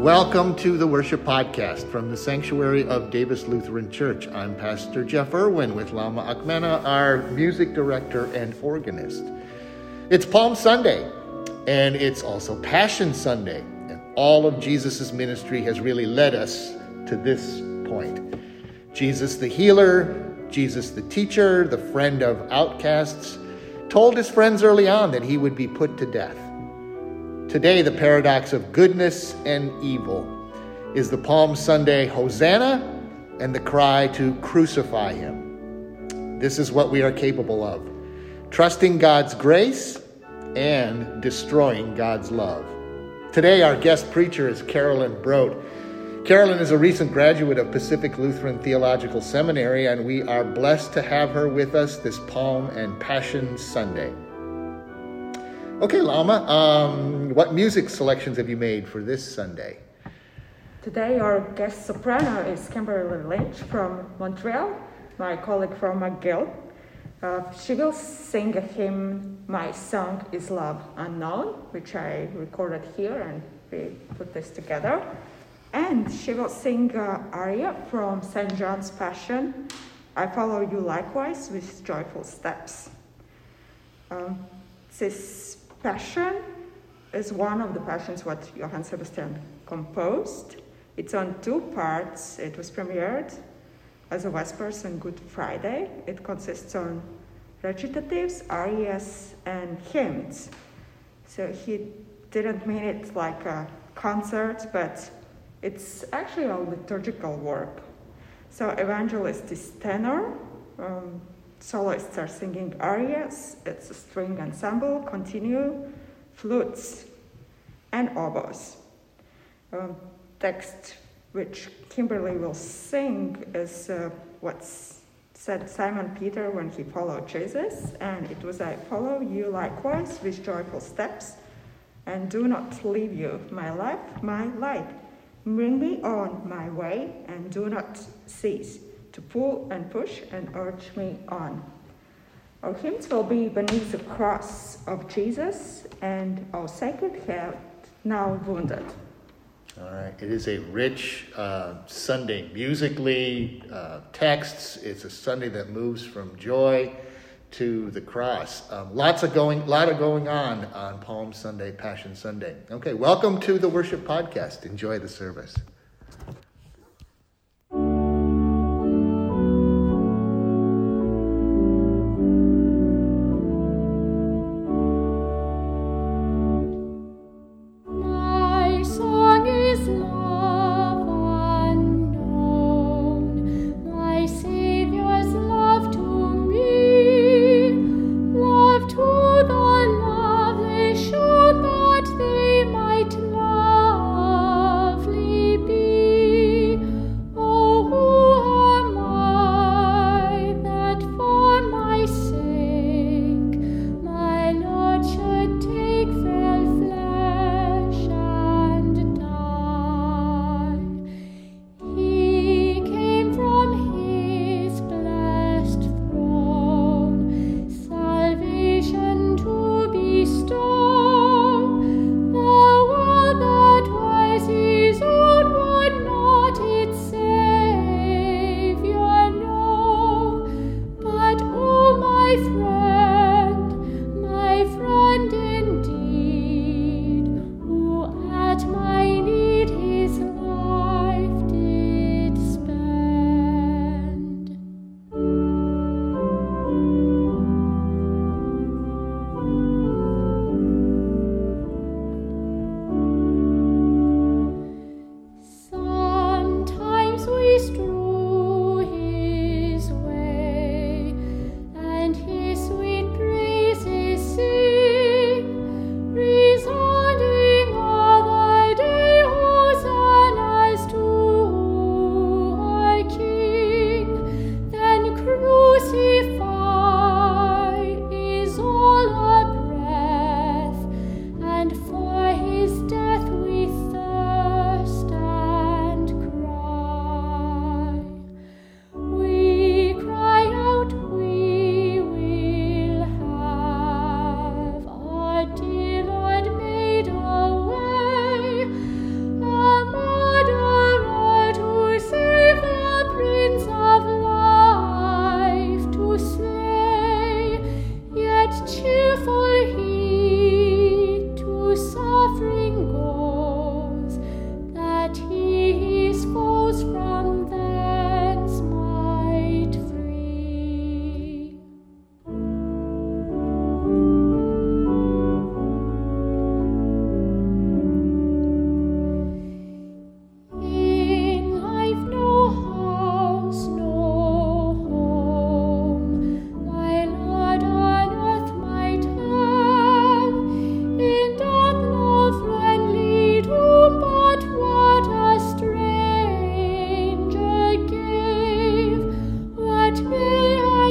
Welcome to the Worship Podcast from the Sanctuary of Davis Lutheran Church. I'm Pastor Jeff Irwin with Lama Akmena, our music director and organist. It's Palm Sunday, and it's also Passion Sunday. And all of Jesus' ministry has really led us to this point. Jesus the healer, Jesus the teacher, the friend of outcasts, told his friends early on that he would be put to death. Today, the paradox of goodness and evil is the Palm Sunday Hosanna and the cry to crucify him. This is what we are capable of trusting God's grace and destroying God's love. Today, our guest preacher is Carolyn Brodt. Carolyn is a recent graduate of Pacific Lutheran Theological Seminary, and we are blessed to have her with us this Palm and Passion Sunday. Okay, Lama, um, what music selections have you made for this Sunday? Today, our guest soprano is Kimberly Lynch from Montreal, my colleague from McGill. Uh, she will sing a hymn, My Song is Love Unknown, which I recorded here and we put this together. And she will sing uh, aria from St. John's Passion, I Follow You Likewise with Joyful Steps. Um, this Passion is one of the passions what Johann Sebastian composed. It's on two parts. It was premiered as a Vespers on Good Friday. It consists on recitatives, arias, and hymns. So he didn't mean it like a concert, but it's actually a liturgical work. So evangelist is tenor, um, soloists are singing arias, it's a string ensemble, continuo, flutes, and oboes. Um, text which Kimberly will sing is uh, what's said Simon Peter when he followed Jesus, and it was I follow you likewise with joyful steps, and do not leave you, my life, my light. Bring me on my way, and do not cease to pull and push and urge me on. Our hymns will be beneath the cross of Jesus and our sacred head now wounded. All right, it is a rich uh, Sunday musically, uh, texts. It's a Sunday that moves from joy to the cross. Um, lots of going, lot of going on on Palm Sunday, Passion Sunday. Okay, welcome to the Worship Podcast. Enjoy the service.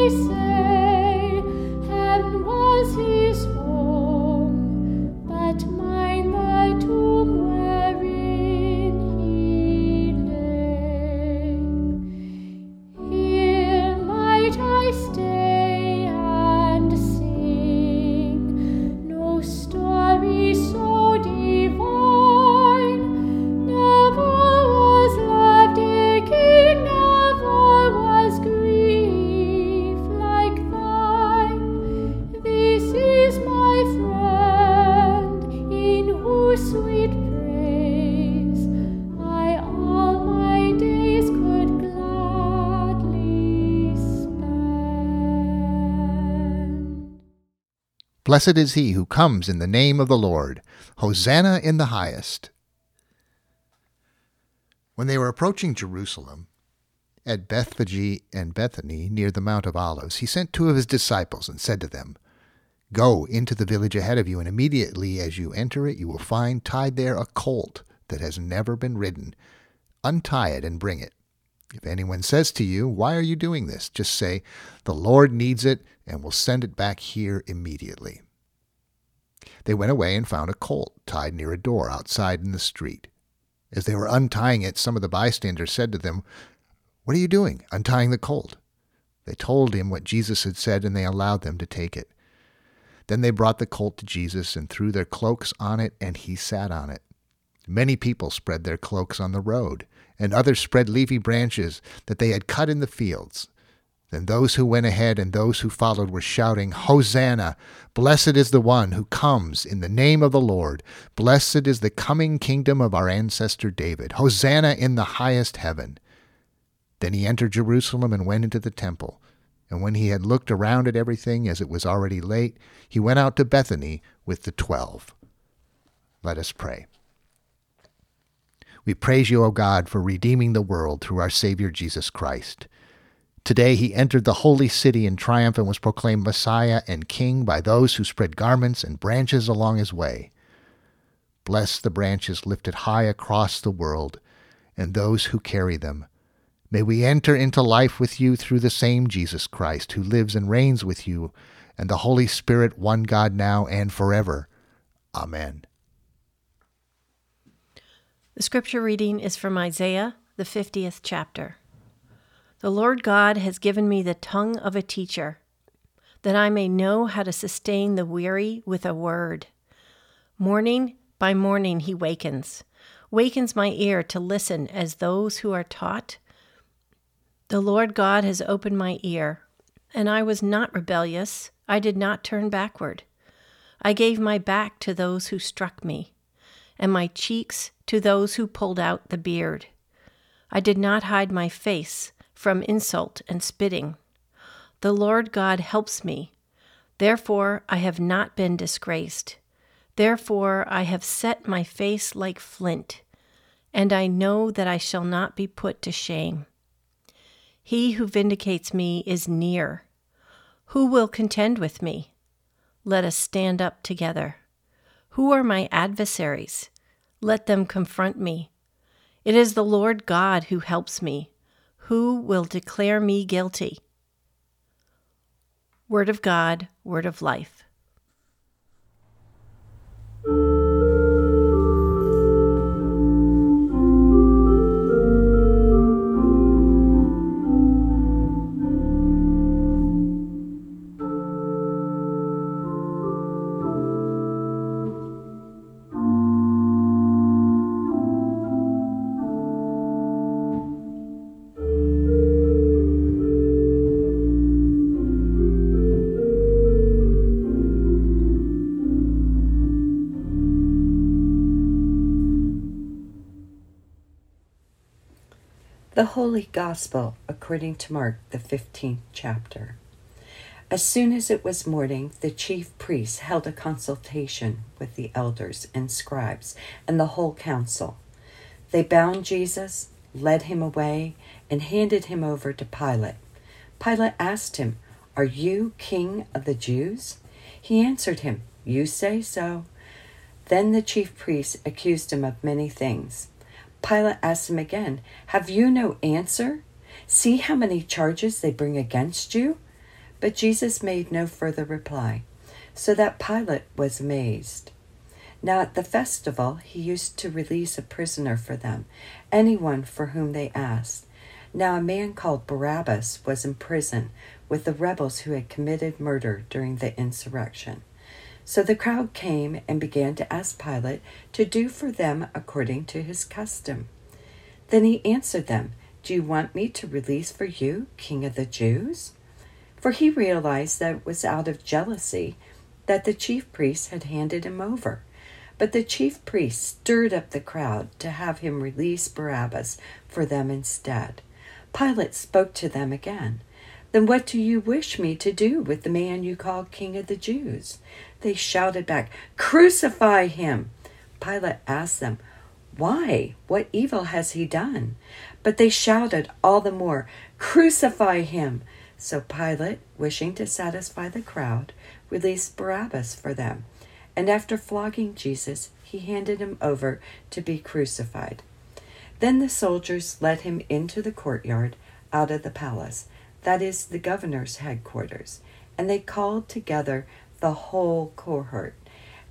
peace. Blessed is he who comes in the name of the Lord. Hosanna in the highest. When they were approaching Jerusalem, at Bethphage and Bethany, near the Mount of Olives, he sent two of his disciples and said to them, Go into the village ahead of you, and immediately as you enter it, you will find tied there a colt that has never been ridden. Untie it and bring it. If anyone says to you, Why are you doing this? just say, The Lord needs it, and will send it back here immediately. They went away and found a colt tied near a door outside in the street. As they were untying it, some of the bystanders said to them, What are you doing, untying the colt? They told him what Jesus had said, and they allowed them to take it. Then they brought the colt to Jesus and threw their cloaks on it, and he sat on it. Many people spread their cloaks on the road, and others spread leafy branches that they had cut in the fields. Then those who went ahead and those who followed were shouting, Hosanna! Blessed is the one who comes in the name of the Lord. Blessed is the coming kingdom of our ancestor David. Hosanna in the highest heaven. Then he entered Jerusalem and went into the temple. And when he had looked around at everything, as it was already late, he went out to Bethany with the twelve. Let us pray. We praise you, O God, for redeeming the world through our Savior Jesus Christ. Today he entered the holy city in triumph and was proclaimed Messiah and King by those who spread garments and branches along his way. Bless the branches lifted high across the world and those who carry them May we enter into life with you through the same Jesus Christ, who lives and reigns with you, and the Holy Spirit, one God now and forever. Amen. The scripture reading is from Isaiah, the 50th chapter. The Lord God has given me the tongue of a teacher, that I may know how to sustain the weary with a word. Morning by morning he wakens, wakens my ear to listen as those who are taught the Lord God has opened my ear, and I was not rebellious. I did not turn backward. I gave my back to those who struck me, and my cheeks to those who pulled out the beard. I did not hide my face from insult and spitting. The Lord God helps me. Therefore I have not been disgraced. Therefore I have set my face like flint, and I know that I shall not be put to shame. He who vindicates me is near. Who will contend with me? Let us stand up together. Who are my adversaries? Let them confront me. It is the Lord God who helps me. Who will declare me guilty? Word of God, word of life. Holy Gospel according to Mark, the 15th chapter. As soon as it was morning, the chief priests held a consultation with the elders and scribes and the whole council. They bound Jesus, led him away, and handed him over to Pilate. Pilate asked him, Are you king of the Jews? He answered him, You say so. Then the chief priests accused him of many things. Pilate asked him again, Have you no answer? See how many charges they bring against you? But Jesus made no further reply, so that Pilate was amazed. Now at the festival, he used to release a prisoner for them, anyone for whom they asked. Now a man called Barabbas was in prison with the rebels who had committed murder during the insurrection. So the crowd came and began to ask Pilate to do for them according to his custom. Then he answered them, Do you want me to release for you, King of the Jews? For he realized that it was out of jealousy that the chief priests had handed him over. But the chief priests stirred up the crowd to have him release Barabbas for them instead. Pilate spoke to them again. Then what do you wish me to do with the man you call King of the Jews? They shouted back, Crucify him! Pilate asked them, Why? What evil has he done? But they shouted all the more, Crucify him! So Pilate, wishing to satisfy the crowd, released Barabbas for them. And after flogging Jesus, he handed him over to be crucified. Then the soldiers led him into the courtyard out of the palace, that is, the governor's headquarters, and they called together the whole cohort.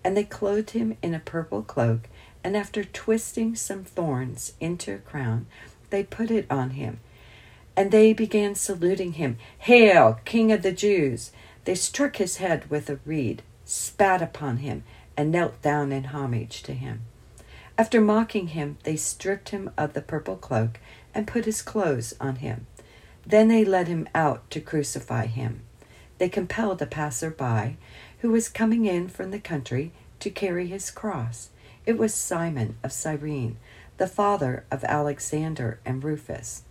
And they clothed him in a purple cloak, and after twisting some thorns into a crown, they put it on him and they began saluting him, Hail, King of the Jews! They struck his head with a reed, spat upon him, and knelt down in homage to him. After mocking him, they stripped him of the purple cloak and put his clothes on him. Then they led him out to crucify him. They compelled a passer-by who was coming in from the country to carry his cross. It was Simon of Cyrene, the father of Alexander and Rufus.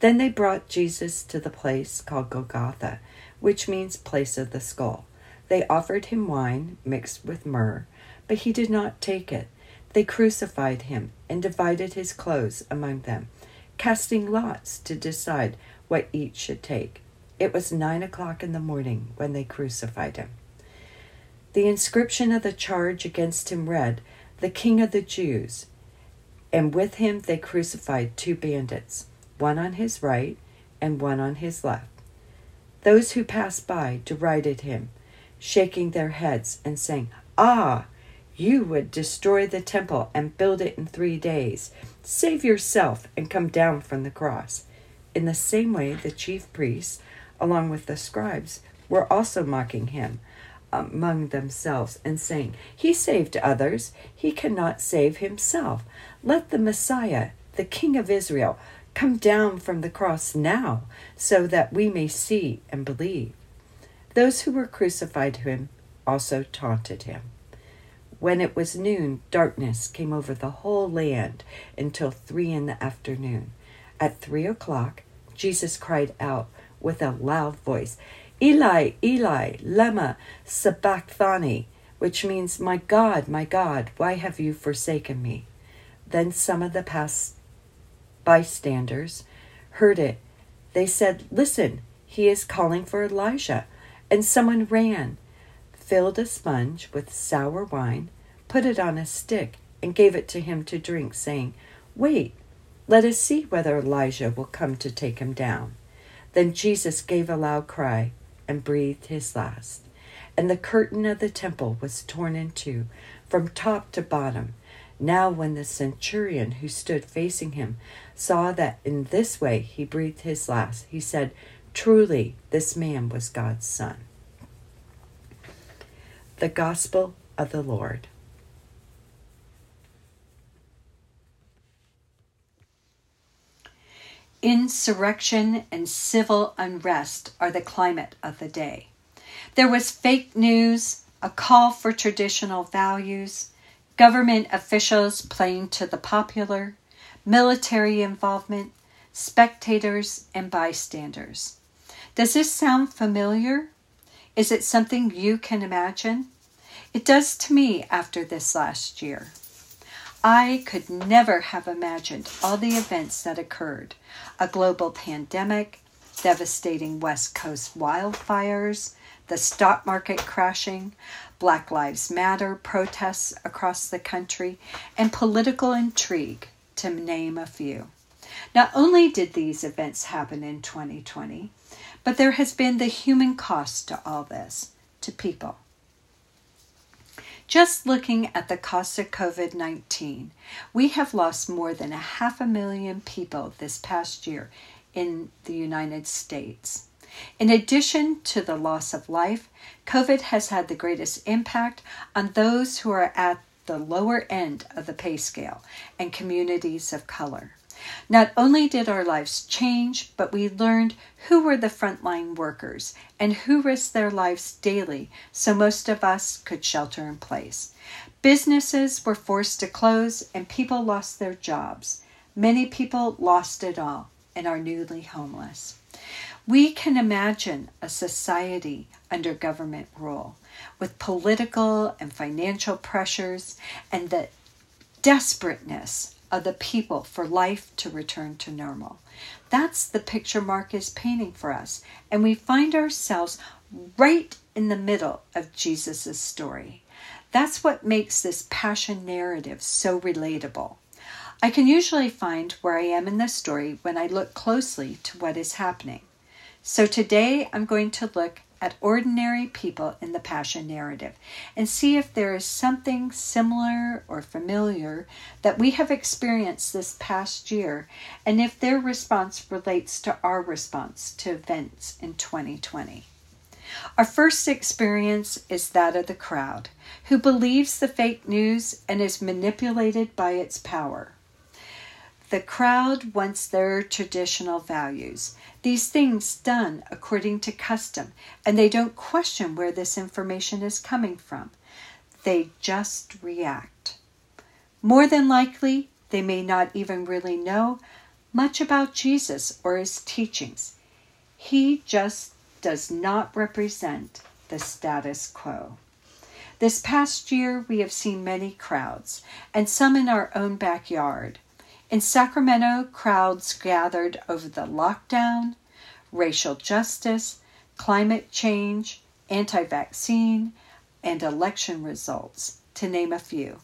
Then they brought Jesus to the place called Golgotha, which means place of the skull. They offered him wine mixed with myrrh, but he did not take it. They crucified him and divided his clothes among them, casting lots to decide what each should take. It was nine o'clock in the morning when they crucified him. The inscription of the charge against him read, The King of the Jews. And with him they crucified two bandits one on his right and one on his left. Those who passed by derided him, shaking their heads and saying, Ah, you would destroy the temple and build it in three days. Save yourself and come down from the cross. In the same way, the chief priests, along with the scribes, were also mocking him among themselves and saying, He saved others, he cannot save himself. Let the Messiah, the King of Israel, Come down from the cross now, so that we may see and believe. Those who were crucified him also taunted him. When it was noon, darkness came over the whole land until three in the afternoon. At three o'clock, Jesus cried out with a loud voice, Eli, Eli, lema sabachthani, which means, My God, my God, why have you forsaken me? Then some of the past bystanders heard it. They said, Listen, he is calling for Elijah. And someone ran, filled a sponge with sour wine, put it on a stick, and gave it to him to drink, saying, Wait, let us see whether Elijah will come to take him down. Then Jesus gave a loud cry and breathed his last. And the curtain of the temple was torn in two from top to bottom now, when the centurion who stood facing him saw that in this way he breathed his last, he said, Truly, this man was God's son. The Gospel of the Lord. Insurrection and civil unrest are the climate of the day. There was fake news, a call for traditional values, government officials playing to the popular, military involvement, spectators, and bystanders. Does this sound familiar? Is it something you can imagine? It does to me after this last year. I could never have imagined all the events that occurred a global pandemic, devastating West Coast wildfires, the stock market crashing, Black Lives Matter protests across the country, and political intrigue, to name a few. Not only did these events happen in 2020, but there has been the human cost to all this, to people. Just looking at the cost of COVID 19, we have lost more than a half a million people this past year in the United States. In addition to the loss of life, COVID has had the greatest impact on those who are at the lower end of the pay scale and communities of color. Not only did our lives change, but we learned who were the frontline workers and who risked their lives daily so most of us could shelter in place. Businesses were forced to close and people lost their jobs. Many people lost it all and are newly homeless. We can imagine a society under government rule, with political and financial pressures and the desperateness of the people for life to return to normal. That's the picture Mark is painting for us, and we find ourselves right in the middle of Jesus' story. That's what makes this passion narrative so relatable. I can usually find where I am in the story when I look closely to what is happening. So today I'm going to look at ordinary people in the Passion narrative and see if there is something similar or familiar that we have experienced this past year and if their response relates to our response to events in 2020. Our first experience is that of the crowd, who believes the fake news and is manipulated by its power. The crowd wants their traditional values, these things done according to custom, and they don't question where this information is coming from. They just react. More than likely, they may not even really know much about Jesus or his teachings. He just does not represent the status quo. This past year, we have seen many crowds, and some in our own backyard. In Sacramento, crowds gathered over the lockdown, racial justice, climate change, anti vaccine, and election results, to name a few.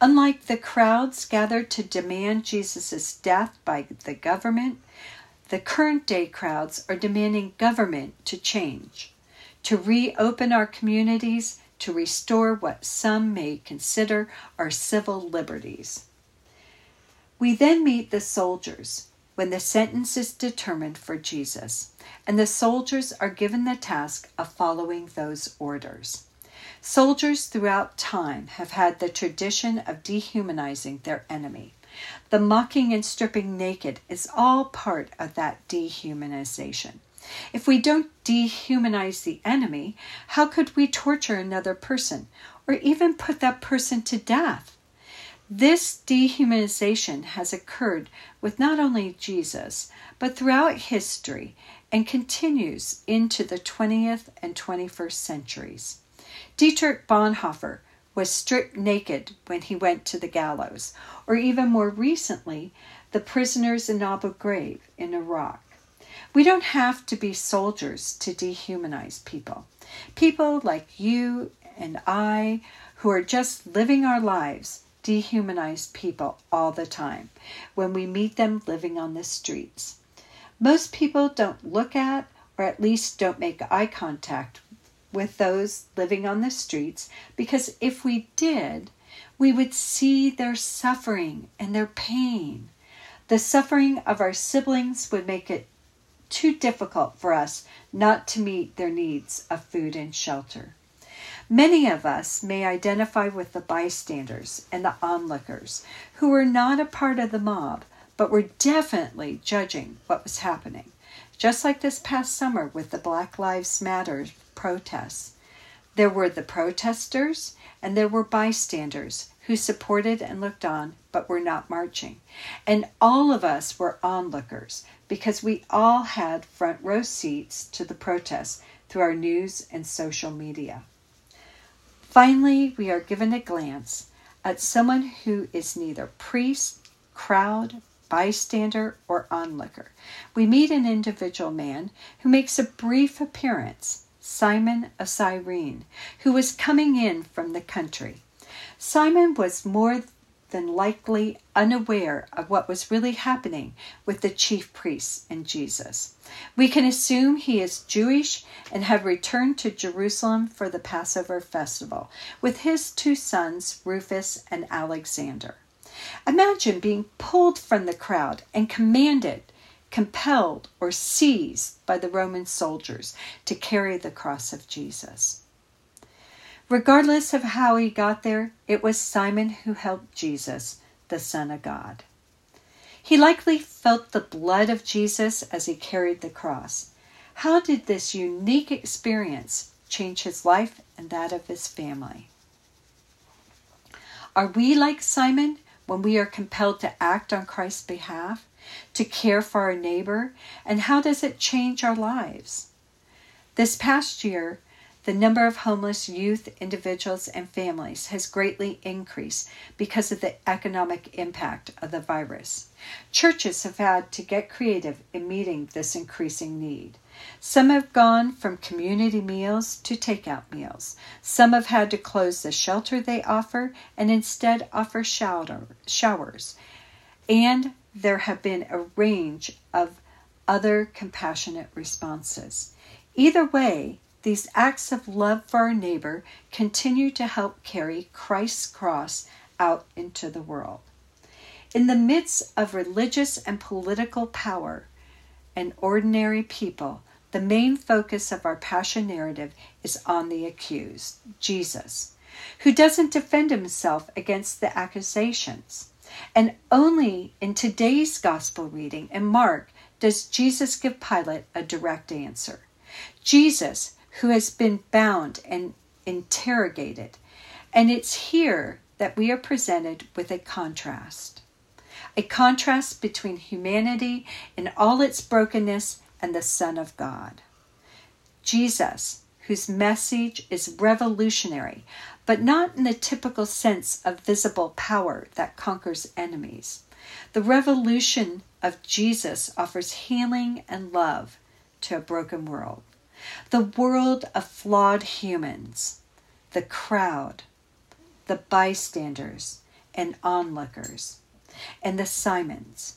Unlike the crowds gathered to demand Jesus' death by the government, the current day crowds are demanding government to change, to reopen our communities, to restore what some may consider our civil liberties. We then meet the soldiers when the sentence is determined for Jesus, and the soldiers are given the task of following those orders. Soldiers throughout time have had the tradition of dehumanizing their enemy. The mocking and stripping naked is all part of that dehumanization. If we don't dehumanize the enemy, how could we torture another person or even put that person to death? This dehumanization has occurred with not only Jesus, but throughout history and continues into the 20th and 21st centuries. Dietrich Bonhoeffer was stripped naked when he went to the gallows, or even more recently, the prisoners in Abu Ghraib in Iraq. We don't have to be soldiers to dehumanize people. People like you and I, who are just living our lives, dehumanize people all the time when we meet them living on the streets. Most people don't look at, or at least don't make eye contact with those living on the streets because if we did, we would see their suffering and their pain. The suffering of our siblings would make it too difficult for us not to meet their needs of food and shelter. Many of us may identify with the bystanders and the onlookers who were not a part of the mob, but were definitely judging what was happening. Just like this past summer with the Black Lives Matter protests. There were the protesters and there were bystanders who supported and looked on but were not marching. And all of us were onlookers because we all had front row seats to the protests through our news and social media. Finally, we are given a glance at someone who is neither priest, crowd, bystander, or onlooker. We meet an individual man who makes a brief appearance, Simon of Cyrene, who was coming in from the country. Simon was more than likely unaware of what was really happening with the chief priests and Jesus. We can assume he is Jewish and had returned to Jerusalem for the Passover festival with his two sons, Rufus and Alexander. Imagine being pulled from the crowd and commanded, compelled, or seized by the Roman soldiers to carry the cross of Jesus. Regardless of how he got there, it was Simon who helped Jesus, the Son of God. He likely felt the blood of Jesus as he carried the cross. How did this unique experience change his life and that of his family? Are we like Simon when we are compelled to act on Christ's behalf, to care for our neighbor, and how does it change our lives? This past year, the number of homeless youth, individuals, and families has greatly increased because of the economic impact of the virus. Churches have had to get creative in meeting this increasing need. Some have gone from community meals to takeout meals. Some have had to close the shelter they offer and instead offer shower, showers. And there have been a range of other compassionate responses. Either way, these acts of love for our neighbor continue to help carry Christ's cross out into the world. In the midst of religious and political power and ordinary people, the main focus of our passion narrative is on the accused, Jesus, who doesn't defend himself against the accusations. And only in today's gospel reading in Mark does Jesus give Pilate a direct answer. Jesus, who has been bound and interrogated. And it's here that we are presented with a contrast a contrast between humanity in all its brokenness and the Son of God. Jesus, whose message is revolutionary, but not in the typical sense of visible power that conquers enemies. The revolution of Jesus offers healing and love to a broken world. The world of flawed humans, the crowd, the bystanders and onlookers, and the Simons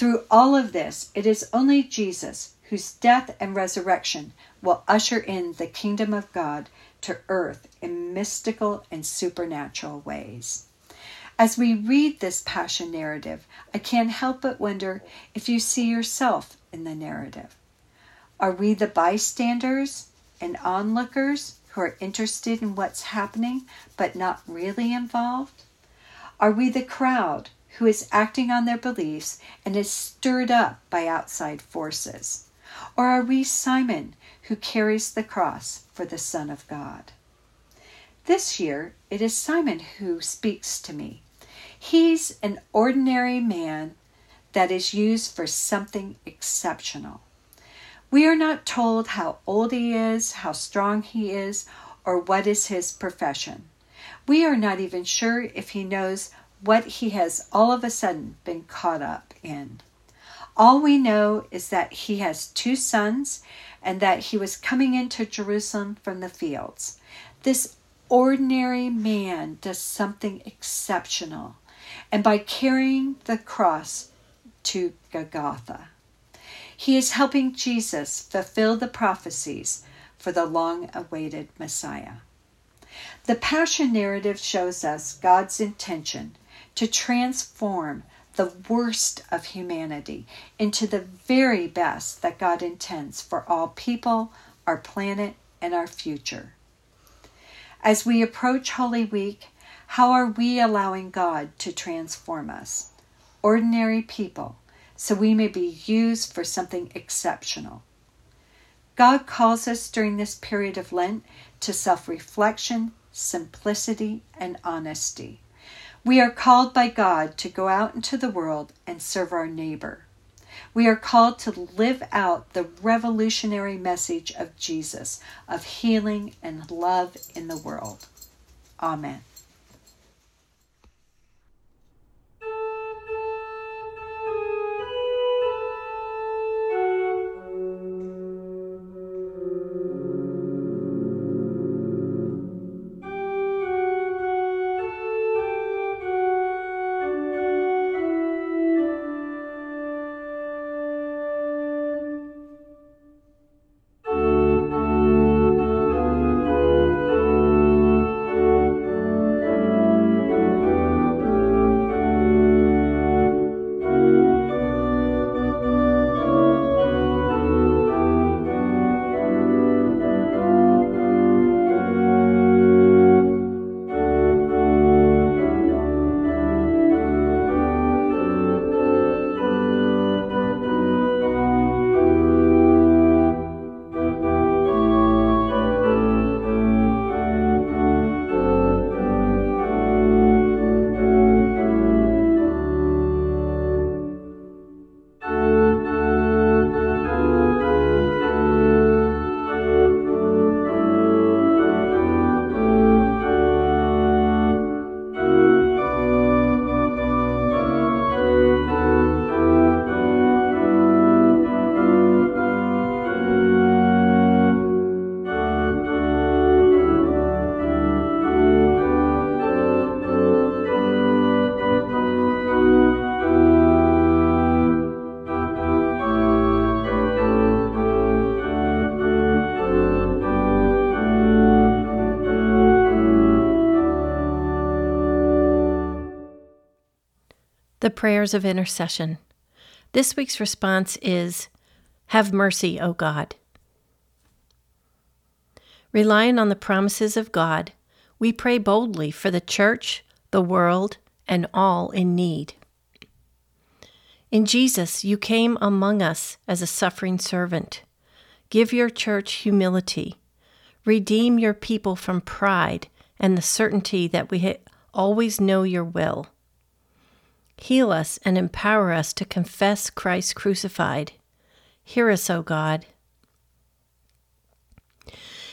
through all of this, it is only Jesus whose death and resurrection will usher in the kingdom of God to earth in mystical and supernatural ways. As we read this passion narrative, I can't help but wonder if you see yourself in the narrative. Are we the bystanders and onlookers who are interested in what's happening but not really involved? Are we the crowd who is acting on their beliefs and is stirred up by outside forces? Or are we Simon, who carries the cross for the Son of God? This year, it is Simon who speaks to me. He's an ordinary man that is used for something exceptional. We are not told how old he is, how strong he is, or what is his profession. We are not even sure if he knows what he has all of a sudden been caught up in. All we know is that he has two sons and that he was coming into Jerusalem from the fields. This ordinary man does something exceptional, and by carrying the cross to Golgotha, he is helping Jesus fulfill the prophecies for the long awaited Messiah. The Passion narrative shows us God's intention to transform the worst of humanity into the very best that God intends for all people, our planet, and our future. As we approach Holy Week, how are we allowing God to transform us, ordinary people, so we may be used for something exceptional? God calls us during this period of Lent to self reflection, simplicity, and honesty. We are called by God to go out into the world and serve our neighbor. We are called to live out the revolutionary message of Jesus of healing and love in the world. Amen. The prayers of intercession. This week's response is Have mercy, O God. Relying on the promises of God, we pray boldly for the church, the world, and all in need. In Jesus, you came among us as a suffering servant. Give your church humility. Redeem your people from pride and the certainty that we always know your will. Heal us and empower us to confess Christ crucified. Hear us, O God.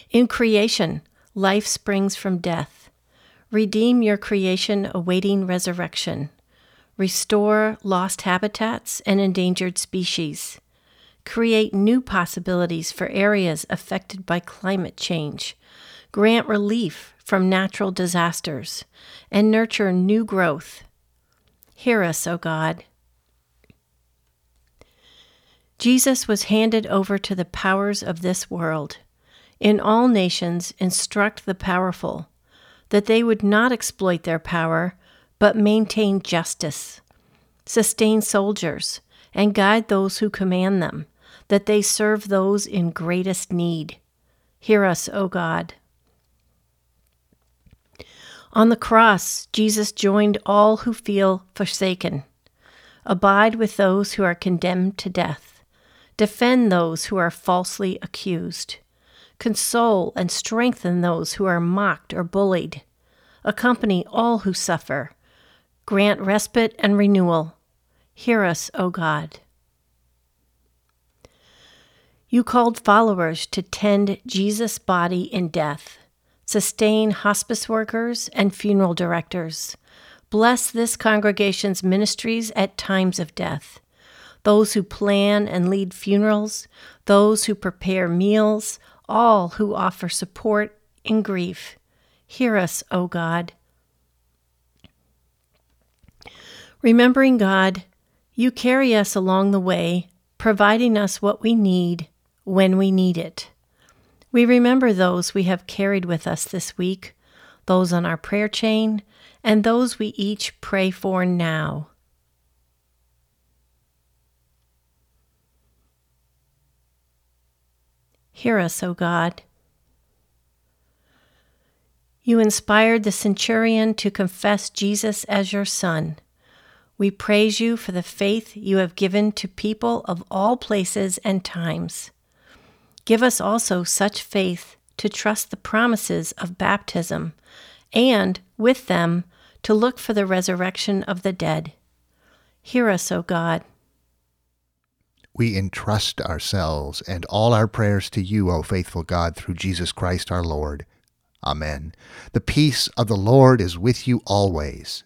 In creation, life springs from death. Redeem your creation awaiting resurrection. Restore lost habitats and endangered species. Create new possibilities for areas affected by climate change. Grant relief from natural disasters and nurture new growth Hear us, O God. Jesus was handed over to the powers of this world. In all nations, instruct the powerful, that they would not exploit their power, but maintain justice, sustain soldiers, and guide those who command them, that they serve those in greatest need. Hear us, O God. On the cross, Jesus joined all who feel forsaken. Abide with those who are condemned to death. Defend those who are falsely accused. Console and strengthen those who are mocked or bullied. Accompany all who suffer. Grant respite and renewal. Hear us, O God. You called followers to tend Jesus' body in death sustain hospice workers and funeral directors. Bless this congregation's ministries at times of death. Those who plan and lead funerals, those who prepare meals, all who offer support in grief. Hear us, O God. Remembering God, you carry us along the way, providing us what we need when we need it. We remember those we have carried with us this week, those on our prayer chain, and those we each pray for now. Hear us, O God. You inspired the centurion to confess Jesus as your Son. We praise you for the faith you have given to people of all places and times. Give us also such faith to trust the promises of baptism, and, with them, to look for the resurrection of the dead. Hear us, O God. We entrust ourselves and all our prayers to you, O faithful God, through Jesus Christ our Lord. Amen. The peace of the Lord is with you always.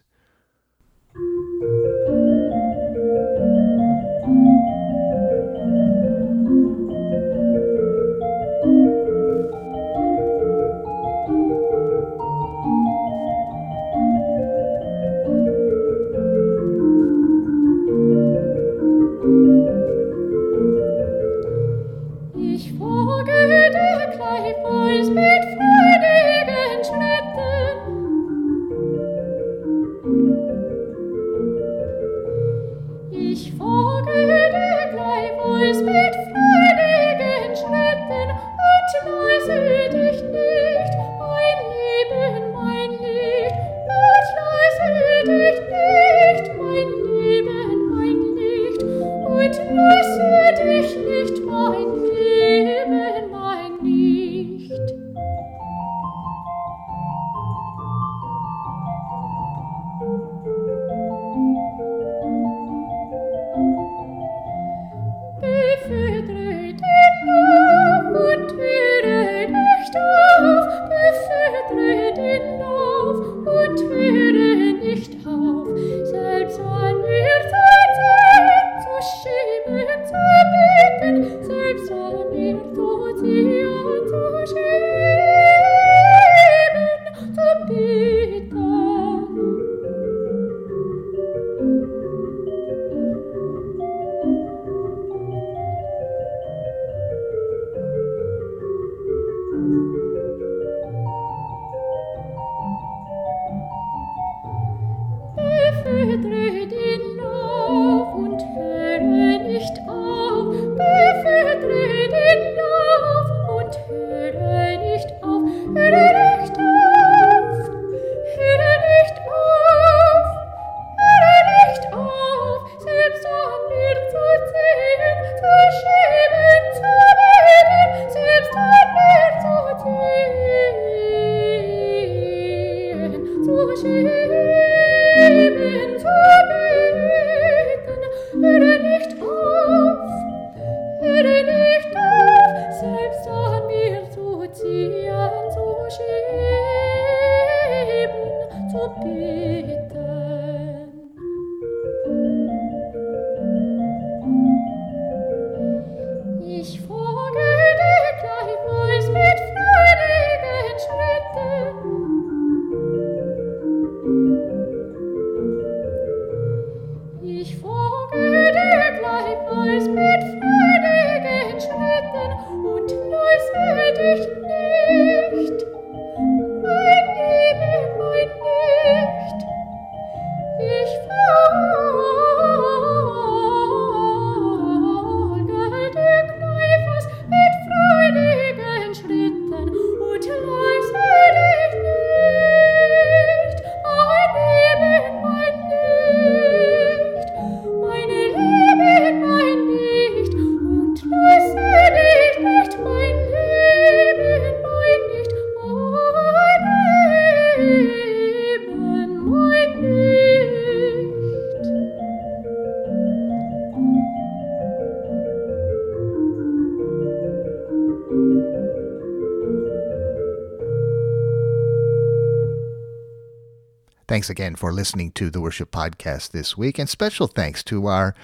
Thanks again for listening to the Worship Podcast this week, and special thanks to our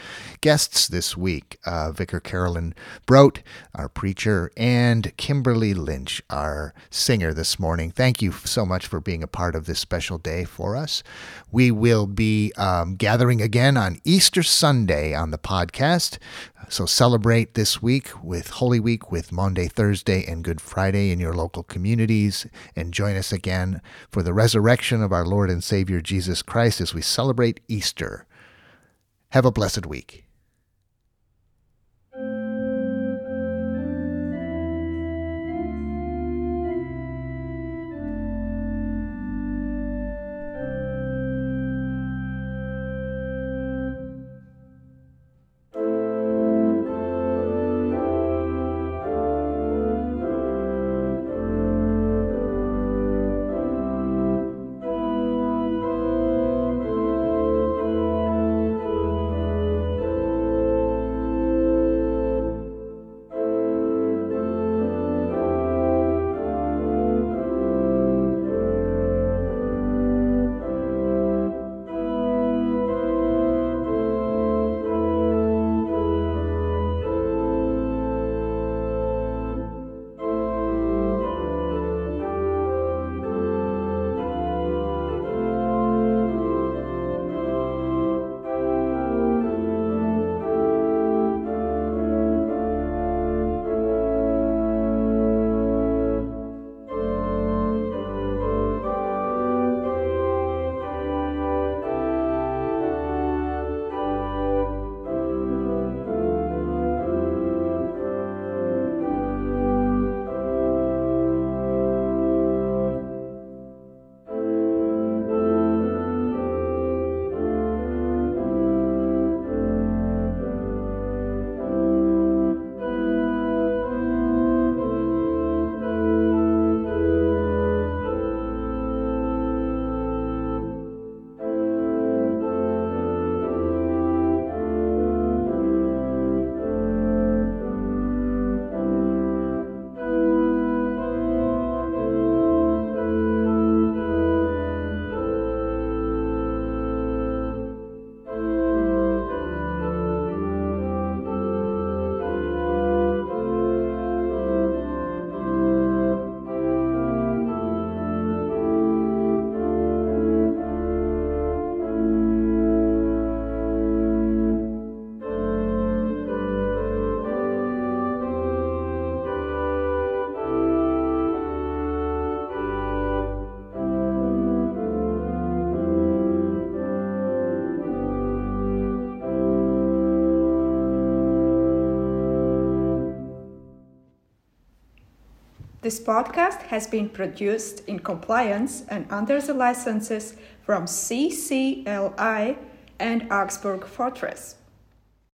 guests this week uh, Vicar Carolyn Brote, our preacher, and Kimberly Lynch, our singer this morning. Thank you so much for being a part of this special day for us. We will be um, gathering again on Easter Sunday on the podcast. So celebrate this week with Holy Week with Maundy, Thursday, and Good Friday in your local communities. And join us again for the resurrection of our Lord and Savior Jesus Christ as we celebrate Easter. Have a blessed week. This podcast has been produced in compliance and under the licenses from CCLI and Augsburg Fortress.